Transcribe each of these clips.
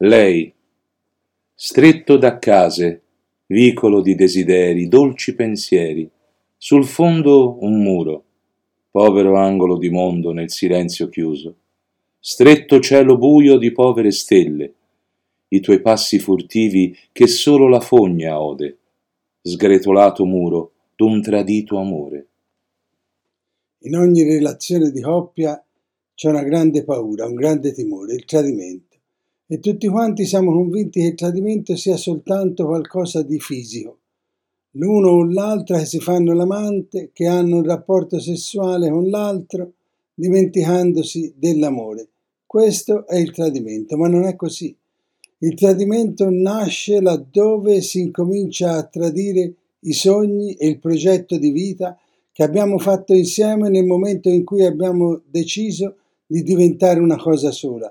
Lei, stretto da case, vicolo di desideri, dolci pensieri, sul fondo un muro, povero angolo di mondo nel silenzio chiuso, stretto cielo buio di povere stelle, i tuoi passi furtivi che solo la fogna ode, sgretolato muro d'un tradito amore. In ogni relazione di coppia c'è una grande paura, un grande timore, il tradimento. E tutti quanti siamo convinti che il tradimento sia soltanto qualcosa di fisico. L'uno o l'altra che si fanno l'amante, che hanno un rapporto sessuale con l'altro, dimenticandosi dell'amore. Questo è il tradimento, ma non è così. Il tradimento nasce laddove si incomincia a tradire i sogni e il progetto di vita che abbiamo fatto insieme nel momento in cui abbiamo deciso di diventare una cosa sola.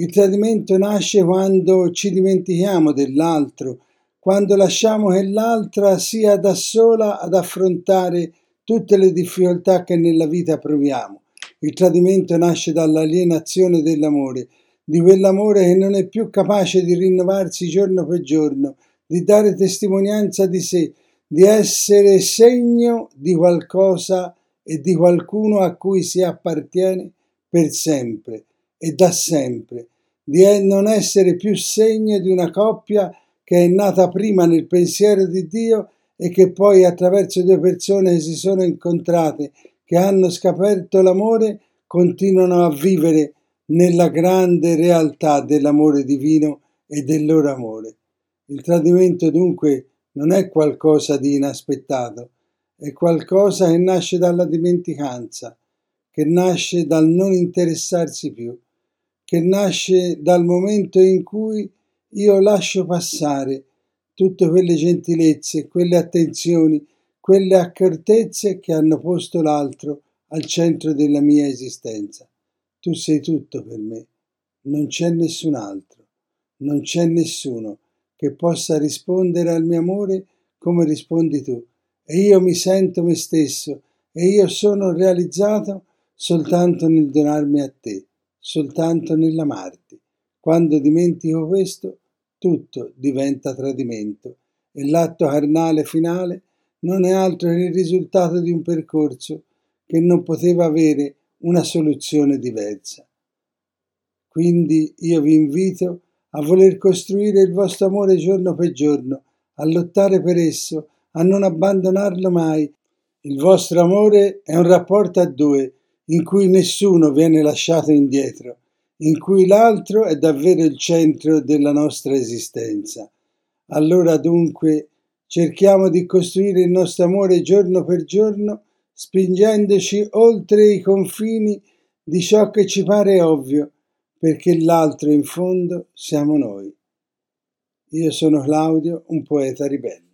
Il tradimento nasce quando ci dimentichiamo dell'altro, quando lasciamo che l'altra sia da sola ad affrontare tutte le difficoltà che nella vita proviamo. Il tradimento nasce dall'alienazione dell'amore, di quell'amore che non è più capace di rinnovarsi giorno per giorno, di dare testimonianza di sé, di essere segno di qualcosa e di qualcuno a cui si appartiene per sempre e da sempre, di non essere più segno di una coppia che è nata prima nel pensiero di Dio e che poi attraverso due persone che si sono incontrate, che hanno scoperto l'amore, continuano a vivere nella grande realtà dell'amore divino e del loro amore. Il tradimento dunque non è qualcosa di inaspettato, è qualcosa che nasce dalla dimenticanza, che nasce dal non interessarsi più, che nasce dal momento in cui io lascio passare tutte quelle gentilezze, quelle attenzioni, quelle accortezze che hanno posto l'altro al centro della mia esistenza. Tu sei tutto per me, non c'è nessun altro, non c'è nessuno che possa rispondere al mio amore come rispondi tu. E io mi sento me stesso e io sono realizzato soltanto nel donarmi a te, soltanto nell'amarti. Quando dimentico questo, tutto diventa tradimento e l'atto carnale finale non è altro che il risultato di un percorso che non poteva avere una soluzione diversa. Quindi io vi invito a voler costruire il vostro amore giorno per giorno, a lottare per esso, a non abbandonarlo mai. Il vostro amore è un rapporto a due in cui nessuno viene lasciato indietro, in cui l'altro è davvero il centro della nostra esistenza. Allora dunque cerchiamo di costruire il nostro amore giorno per giorno, spingendoci oltre i confini di ciò che ci pare ovvio, perché l'altro in fondo siamo noi. Io sono Claudio, un poeta ribelle.